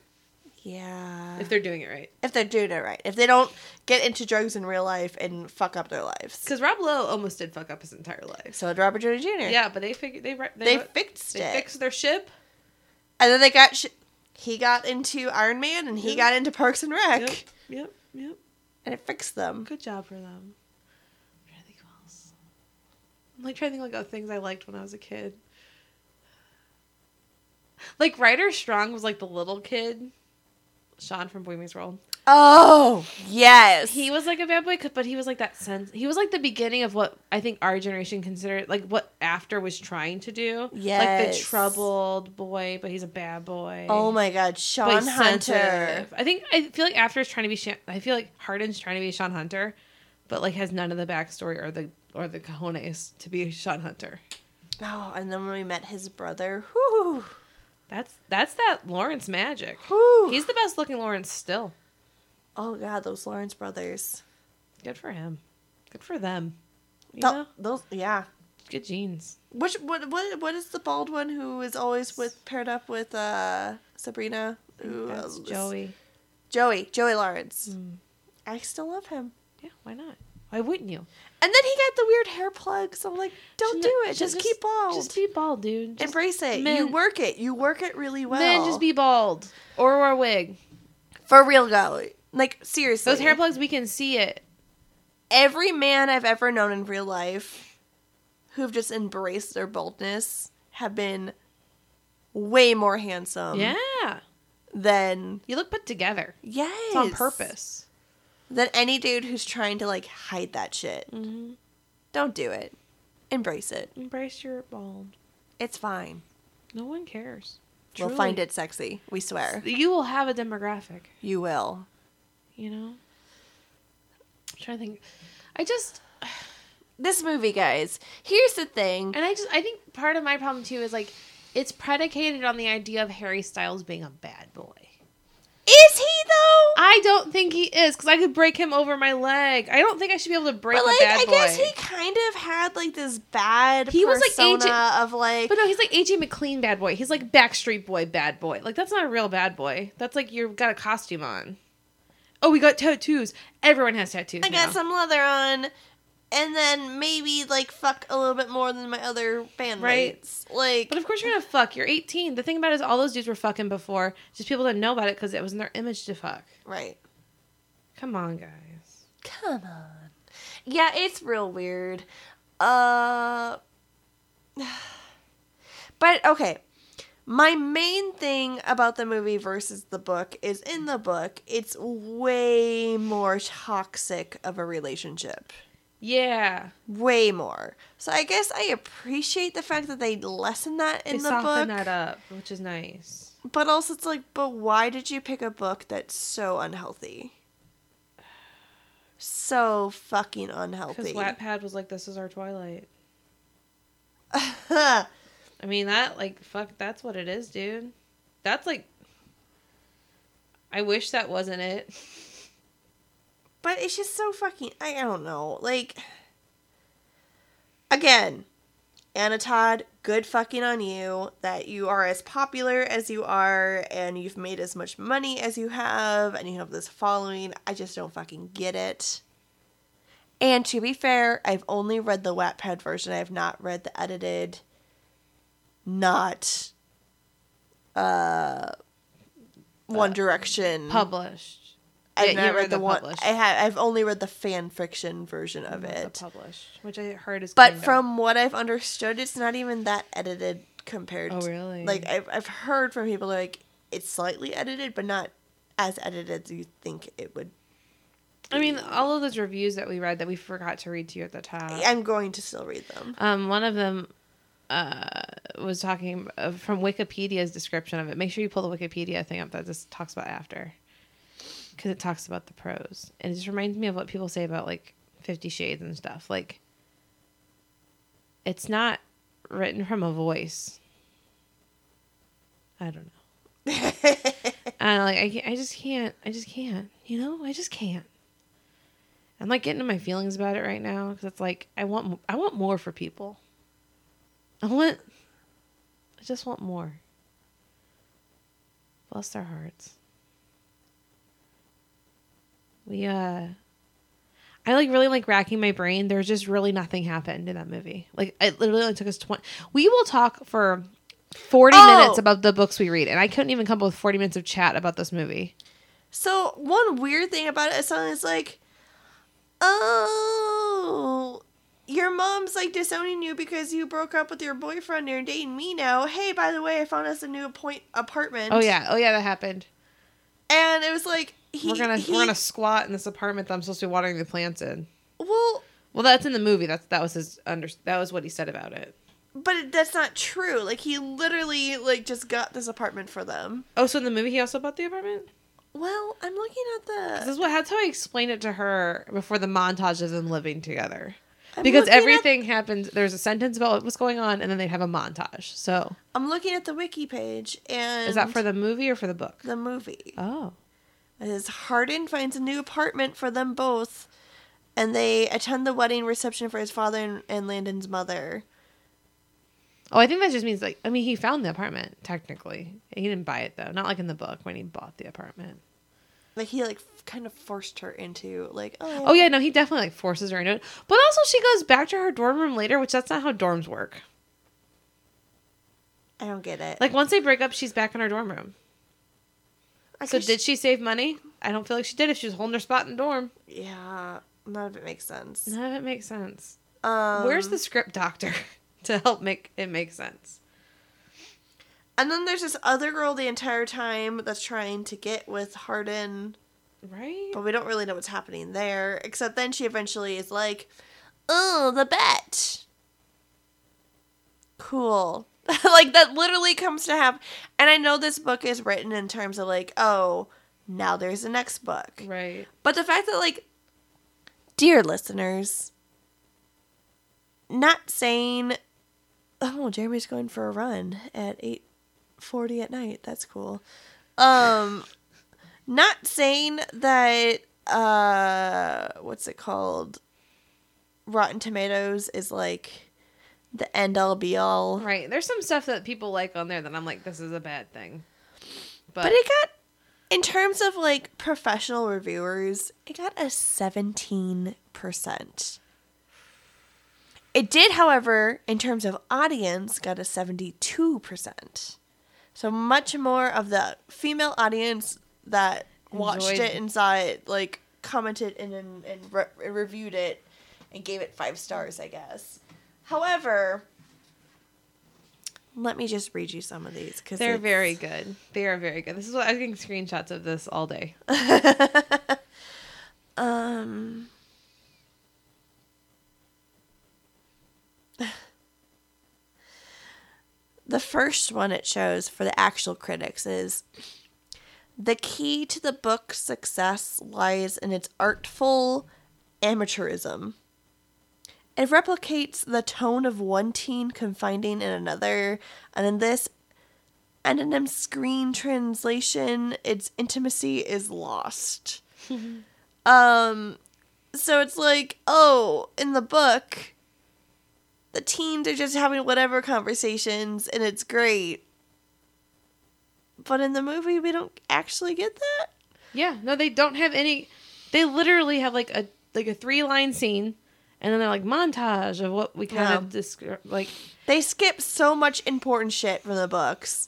Yeah. if they're doing it right. if they're doing it right. If they don't get into drugs in real life and fuck up their lives. Because Rob Lowe almost did fuck up his entire life. So did Robert Downey Jr. Yeah, but they figured they they, They wrote- fixed they it. fixed their ship. And then they got sh- he got into Iron Man and he Yep. got into Parks and Rec Yep, yep, yep. and it fixed them. Good job for them. I'm trying to think of else. I'm like trying to think like of things I liked when I was a kid. Like Ryder Strong was like the little kid, Shawn from Boy Meets World. Oh, yes. He was like a bad boy, but he was like that sense. He was like the beginning of what I think our generation considered like what After was trying to do. Yeah. Like the troubled boy, but he's a bad boy. Oh my god, Shawn Hunter. sensitive. I think I feel like After is trying to be. Shan- I feel like Hardin's trying to be Shawn Hunter, but like has none of the backstory or the or the cojones to be Shawn Hunter. Oh, and then when we met his brother, whoo, That's that's that Lawrence magic. whoo. He's the best looking Lawrence still. oh god, those Lawrence brothers. Good for him. Good for them. You Th- those, yeah. Good genes. Which what what what is the bald one who is always with paired up with uh Sabrina? Who That's? Joey. Joey, Joey Lawrence. Mm. I still love him. Yeah, why not? Why wouldn't you? And then he got the weird hair plugs. I'm like, don't do it. Just- Just, keep bald. Just be bald, dude. Just, Embrace it. You work it. You work it really well. Men just be bald. Or wear a wig. for real, go. Like seriously, Those hair plugs, we can see it. every man I've ever known in real life who've just embraced their baldness have been way more handsome yeah. than You look put together. yes It's on purpose. Than any dude who's trying to like hide that shit. Mm-hmm. Don't do it. Embrace it. Embrace your bald. It's fine. No one cares. We'll Truly. find it sexy. We swear. You will have a demographic, You will. you know? I'm trying to think. I just <sighs> This movie, guys. Here's the thing. and I just I think part of my problem too is like it's predicated on the idea of Harry Styles being a bad boy. Is he though? I don't think he is because I could break him over my leg. I don't think I should be able to break But a like, bad I boy. guess he kind of had like this bad He was, like, AJ of like. But no, he's like AJ McLean bad boy. He's like Backstreet Boy bad boy. Like that's not a real bad boy. That's like you've got a costume on. Oh, we got tattoos. Everyone has tattoos. I got some leather on, and then maybe like fuck a little bit more than my other bandmates. Right. Like, But of course you're gonna fuck. You're 18. The thing about it is all those dudes were fucking before. Just people didn't know about it because it was in their image to fuck. right. Come on, guys. Come on. Yeah, it's real weird. Uh. <sighs> But okay. My main thing about the movie versus the book is in the book, it's way more toxic of a relationship. Yeah. Way more. So I guess I appreciate the fact that they lessen that in they the soften book. that up, which is nice. But also, it's like, but why did you pick a book that's so unhealthy? <sighs> So fucking unhealthy. Because. Wattpad was like, "This is our Twilight." <laughs> I mean that like fuck. That's what it is, dude. That's like. I wish that wasn't it. <laughs> but it's just so fucking. I don't know. Like, again, Anna Todd, good fucking on you that you are as popular as you are and you've made as much money as you have and you have this following. I just don't fucking get it. And to be fair, I've only read the Wattpad version. I have not read the edited, not uh One Direction. Published. I've Yeah, not read read the, one. published. I have. I've only read the fan fiction version of it. the published, which I heard is. But from what I've understood, it's not even that edited compared. Oh, to- really? Like I've I've heard from people like it's slightly edited, but not as edited as you think it would. I mean, all of those reviews that we read that we forgot to read to you at the top. I'm going to still read them. Um, one of them uh, was talking uh, from Wikipedia's description of it. Make sure you pull the Wikipedia thing up that this talks about after, because it talks about the pros, and it just reminds me of what people say about like Fifty Shades and stuff. Like, it's not written from a voice. I don't know. <laughs> and like I, can't- I just can't. I just can't. You know, I just can't. I'm like getting to my feelings about it right now because it's like I want I want more for people. I want I just want more. Bless their hearts. We uh I like really like racking my brain. There's just really nothing happened in that movie. Like it literally only took us 20 We will talk for 40 Oh! minutes about the books we read and I couldn't even come up with 40 minutes of chat about this movie. So one weird thing about it is something that's like, oh, your mom's like disowning you because you broke up with your boyfriend and you're dating me now. Hey, by the way, I found us a new appoint- apartment. Oh yeah. Oh yeah, that happened. And it was like he, we're gonna he- we're gonna squat in this apartment that I'm supposed to be watering the plants in. well, Well, that's in the movie. That's that was his under. That was what he said about it. but it- that's not true. Like he literally like just got this apartment for them. Oh, so in the movie he also bought the apartment. Well, I'm looking at This the. is what that's how I explained it to her before the montage of them living together. Because looking at- everything happens. There's a sentence about what's going on, and then they have a montage. So I'm looking at the wiki page, and is that for the movie or for the book? the movie? Oh, As Hardin finds a new apartment for them both, and they attend the wedding reception for his father and, and Landon's mother. oh, I think that just means like I mean he found the apartment technically. He didn't buy it though, not like in the book when he bought the apartment. Like he like kind of forced her into like oh, Oh yeah, no, he definitely like forces her into it. But also she goes back to her dorm room later, which that's not how dorms work. I don't get it. Like once they break up, she's back in her dorm room. So did she save money? I don't feel like she did if she was holding her spot in the dorm. Yeah, none of it makes sense. None of it makes sense. Um, Where's the script doctor <laughs> to help make it make sense? And then there's this other girl the entire time that's trying to get with Hardin, Right? but we don't really know what's happening there. Except then she eventually is like, "Oh, the bet." Cool. <laughs> like that literally comes to happen. And I know this book is written in terms of like, oh, now there's the next book. Right. But the fact that, like, dear listeners, not saying, oh, Jeremy's going for a run at eight forty at night. That's cool. Um, not saying that, uh, what's it called? Rotten Tomatoes is like the end all be all. Right. There's some stuff that people like on there that I'm like, this is a bad thing. But, But it got, in terms of like professional reviewers, it got a 17%. It did, however, in terms of audience, got a 72%. So much more of the female audience that watched Enjoyed- it and saw it, like, commented and, and, and re- reviewed it and gave it five stars, I guess. However, let me just read you some of these because they're very good. They are very good. This is what I was getting screenshots of this all day. <laughs> Um. The first one it shows for the actual critics is the key to the book's success lies in its artful amateurism. It replicates the tone of one teen confiding in another, and in this and in screen translation, its intimacy is lost. <laughs> Um, so it's like, oh, in the book, the teens are just having whatever conversations and it's great. But in the movie, we don't actually get that. Yeah, no, they don't have any. They literally have like a like a three line scene, and then they're like montage of what we kind of describe. Like, They skip so much important shit from the books,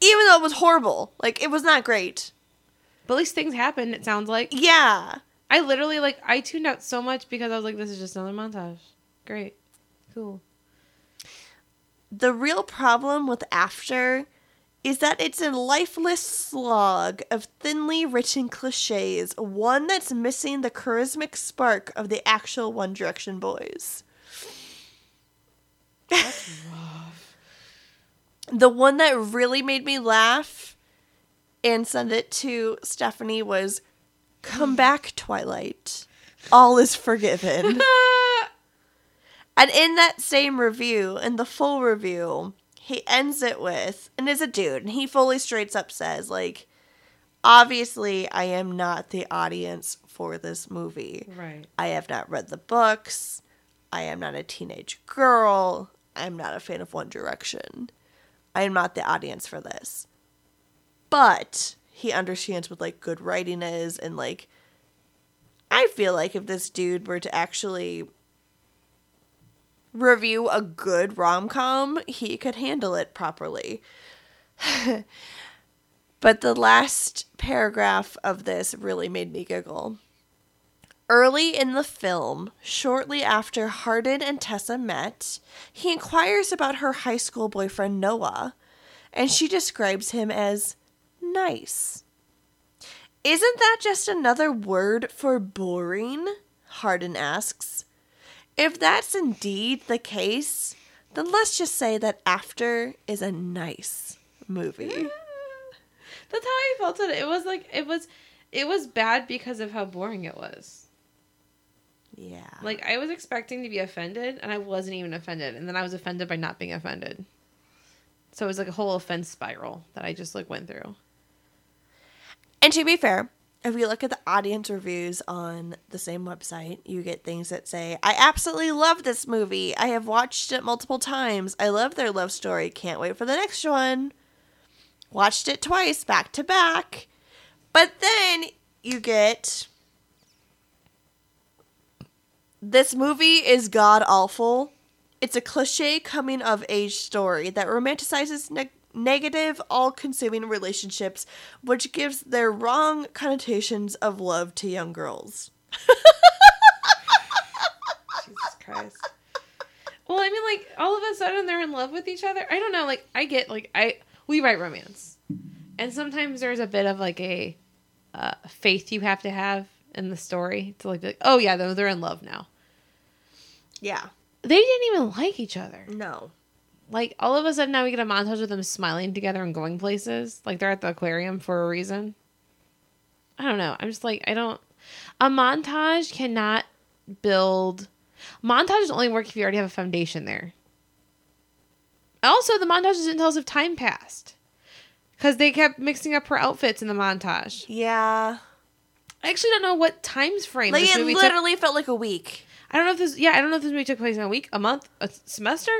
even though it was horrible. Like, it was not great. but at least things happen. It sounds like Yeah. I literally like I tuned out so much because I was like, this is just another montage. Great, cool. The real problem with After is that it's a lifeless slog of thinly written cliches, one that's missing the charismatic spark of the actual One Direction boys. That's <laughs> rough. The one that really made me laugh and send it to Stephanie was Come <laughs> back, Twilight. All is forgiven. <laughs> And in that same review, in the full review, he ends it with, and is a dude, and he fully straight up says, like, obviously, I am not the audience for this movie. Right. I have not read the books. I am not a teenage girl. I am not a fan of One Direction. I am not the audience for this. But he understands what like good writing is and like I feel like if this dude were to actually review a good rom-com, he could handle it properly. <laughs> but the last paragraph of this really made me giggle. Early in the film, shortly after Hardin and Tessa met, he inquires about her high school boyfriend Noah, and she describes him as nice. Isn't that just another word for boring? Hardin asks. If that's indeed the case, then let's just say that After is a nice movie. <laughs> That's how I felt it. It was like it was, it was bad because of how boring it was. Yeah. Like I was expecting to be offended, and I wasn't even offended, and then I was offended by not being offended. So it was like a whole offense spiral that I just like went through. And to be fair, if you look at the audience reviews on the same website, you get things that say, I absolutely love this movie. I have watched it multiple times. I love their love story. Can't wait for the next one. Watched it twice, back to back. But then you get. This movie is god awful. It's a cliche coming of age story that romanticizes neg- negative, all consuming relationships, which gives their wrong connotations of love to young girls. Jesus Christ. Well, I mean, like all of a sudden they're in love with each other. I don't know. Like I get like I we write romance, and sometimes there's a bit of like a uh, faith you have to have in the story to like be like, oh yeah, they're they're in love now. Yeah. They didn't even like each other. No. Like all of a sudden now we get a montage of them smiling together and going places. Like they're at the aquarium for a reason. I don't know. I'm just like I don't. A montage cannot build. Montages only work if you already have a foundation there. Also, the montage didn't tell us if time passed because they kept mixing up her outfits in the montage. Yeah. I actually don't know what times frame Like this it movie took. literally felt like a week. I don't know if this. Yeah, I don't know if this movie took place in a week, a month, a semester.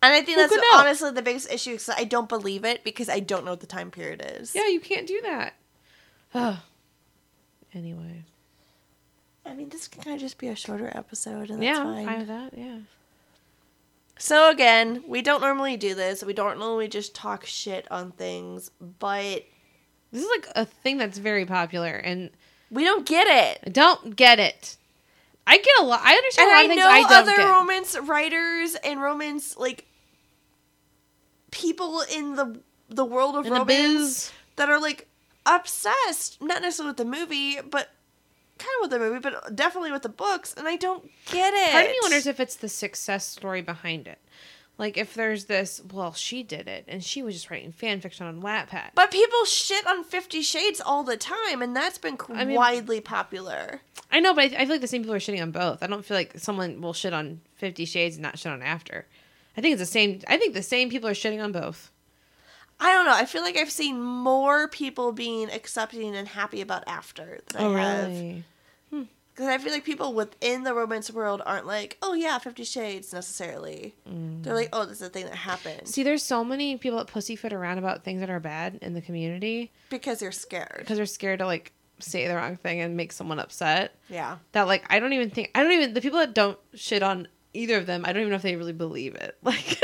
And I think Who that's honestly the biggest issue because I don't believe it because I don't know what the time period is. Yeah, you can't do that. Anyway. I mean, this can kind of just be a shorter episode, and that's yeah, fine. Fine with that. Yeah. So again, we don't normally do this. We don't normally just talk shit on things, but This is like a thing that's very popular, and we don't get it. I don't get it. I get a lot. I understand And a lot I of things know I don't other get. romance writers and romance like people in the the world of In romance that are like obsessed, not necessarily with the movie, but kind of with the movie, but definitely with the books, and I don't get it. Part of me wonders if it's the success story behind it. Like if there's this, well, she did it, and she was just writing fan fiction on Wattpad. But people shit on Fifty Shades all the time, and that's been I mean- widely popular. I know, but I, I feel like the same people are shitting on both. I don't feel like someone will shit on Fifty Shades and not shit on After. I think it's the same. I think the same people are shitting on both. I don't know. I feel like I've seen more people being accepting and happy about After than I oh, have. Because hmm. I feel like people within the romance world aren't like, oh yeah, Fifty Shades necessarily. Mm. They're like, oh, this is a thing that happened. See, there's so many people that pussyfoot around about things that are bad in the community because they're scared. because they're scared to like say the wrong thing and make someone upset. Yeah. That like I don't even think I don't even the people that don't shit on either of them. I don't even know if they really believe it. <laughs> Like,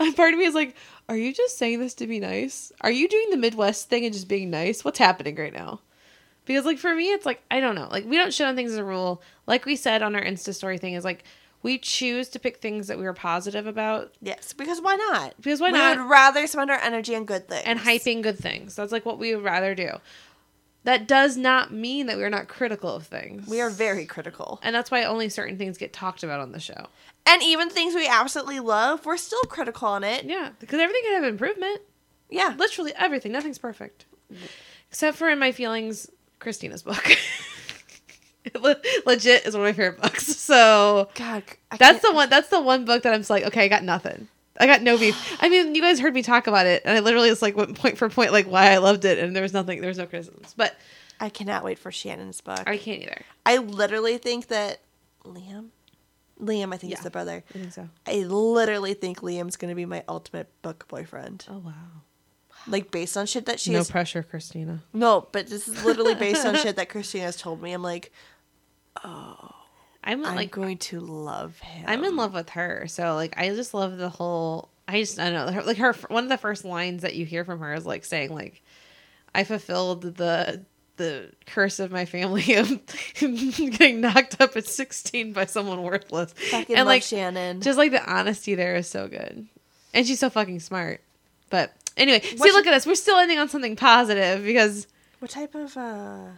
a part of me is like, are you just saying this to be nice? Are you doing the Midwest thing and just being nice? What's happening right now? Because like for me, it's like I don't know. Like we don't shit on things as a rule. Like we said on our Insta story thing is like we choose to pick things that we are positive about Yes, because why not? Because why we not? We would rather spend our energy on good things. and hyping good things. That's like what we would rather do. That does not mean that we're not critical of things. We are very critical. and that's why only certain things get talked about on the show. And even things we absolutely love, we're still critical on it. Yeah, because everything can have improvement. Yeah. Literally everything. Nothing's perfect, except for in my feelings, Christina's book. <laughs> Legit is one of my favorite books. So God, I that's the one. That's the one book that I'm just like, okay, I got nothing. I got no beef. I mean, you guys heard me talk about it, and I literally just like went point for point, like why I loved it, and there was nothing, there was no criticisms. But I cannot wait for Shannon's book. I can't either. I literally think that Liam, Liam, I think Yeah. is the brother. I think so. I literally think Liam's gonna be my ultimate book boyfriend. Oh wow. Like based on shit that she no has. pressure, Christina. no, but this is literally based on shit that Christina has told me. I'm like, oh. I'm I'm like going to love him. I'm in love with her. So like I just love the whole I just I don't know her, like her one of the first lines that you hear from her is like saying like I fulfilled the the curse of my family <laughs> of getting knocked up at 16 by someone worthless. Fucking and love like Shannon. just like the honesty there is so good. And she's so fucking smart. But anyway, see What look at us. We're still ending on something positive because What type of uh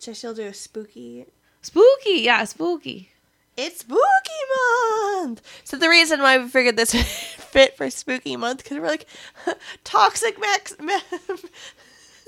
should I still do a spooky spooky. Yeah, spooky. It's spooky month. So the reason why we figured this <laughs> fit for spooky month because we're like <laughs> toxic max, ma- <laughs>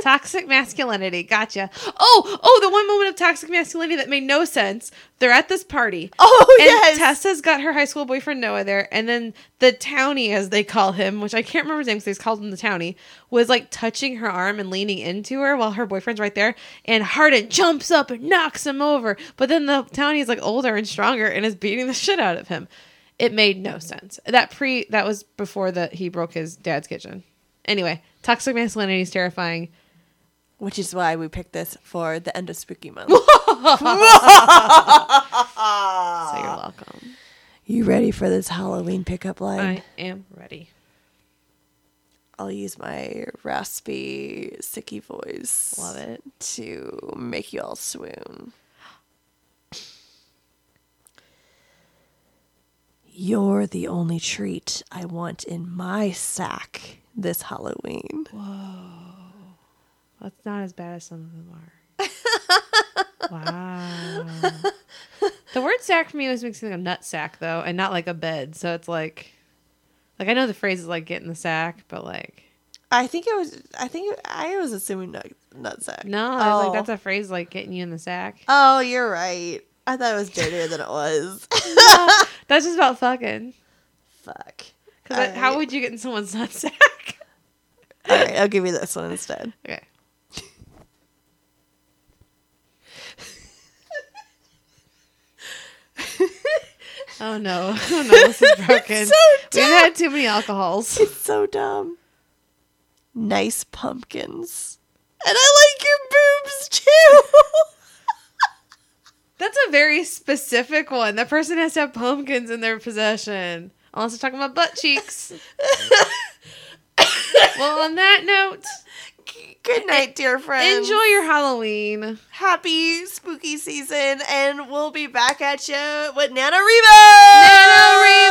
toxic masculinity. Gotcha. Oh, oh, the one moment of toxic masculinity that made no sense. They're at this party. Oh, and yes. Tessa's got her high school boyfriend Noah there, and then the townie, as they call him, which I can't remember his name because they called him the townie, was like touching her arm and leaning into her while her boyfriend's right there. And Hardin jumps up and knocks him over. But then the townie is like older and stronger and is beating the <laughs> shit out of him. It made no sense. That pre that was before that he broke his dad's kitchen. Anyway, toxic masculinity is terrifying. Which is why we picked this for the end of spooky month. <laughs> <laughs> So you're welcome. you ready for this Halloween pickup line? I am ready. I'll use my raspy, sicky voice. Love it. To make you all swoon. You're the only treat I want in my sack this Halloween. That's not as bad as some of them are. <laughs> wow. The word sack for me always makes me think of nut sack though, and not like a bed. So it's like, like I know the phrase is like get in the sack, but like I think it was. I think I was assuming nut, nut sack. no, I was Oh. like that's oh. a phrase like getting you in the sack. Oh, you're right. I thought it was dirtier than it was. <laughs> That's just about fucking. Fuck. Because Alright. how would you get in someone's nut sack? All right, I'll give you this one instead. <laughs> okay. Oh no! <laughs> Oh no! This is <laughs> broken. so We've had too many alcohols. It's so dumb. Nice pumpkins. And I like your boobs too. <laughs> That's a very specific one. That person has to have pumpkins in their possession. Unless they're talking about butt cheeks. well, on that note, Good night, dear friends. enjoy your Halloween. happy spooky season, and we'll be back at you with NaNoWriMo.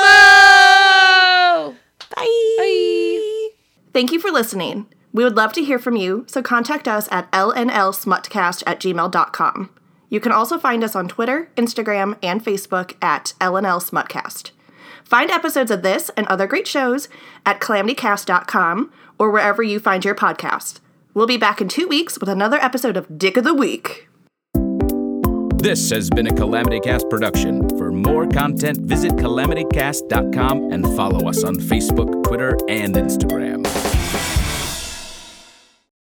NaNoWriMo! Bye. Bye. Thank you for listening. We would love to hear from you, so contact us at lnlsmutcast at gmail.com. You can also find us on Twitter, Instagram, and Facebook at lnlsmutcast. Find episodes of this and other great shows at calamitycast.com or wherever you find your podcast. We'll be back in two weeks with another episode of Dick of the Week. This has been a Calamity Cast production. For more content, visit calamitycast.com and follow us on Facebook, Twitter, and Instagram.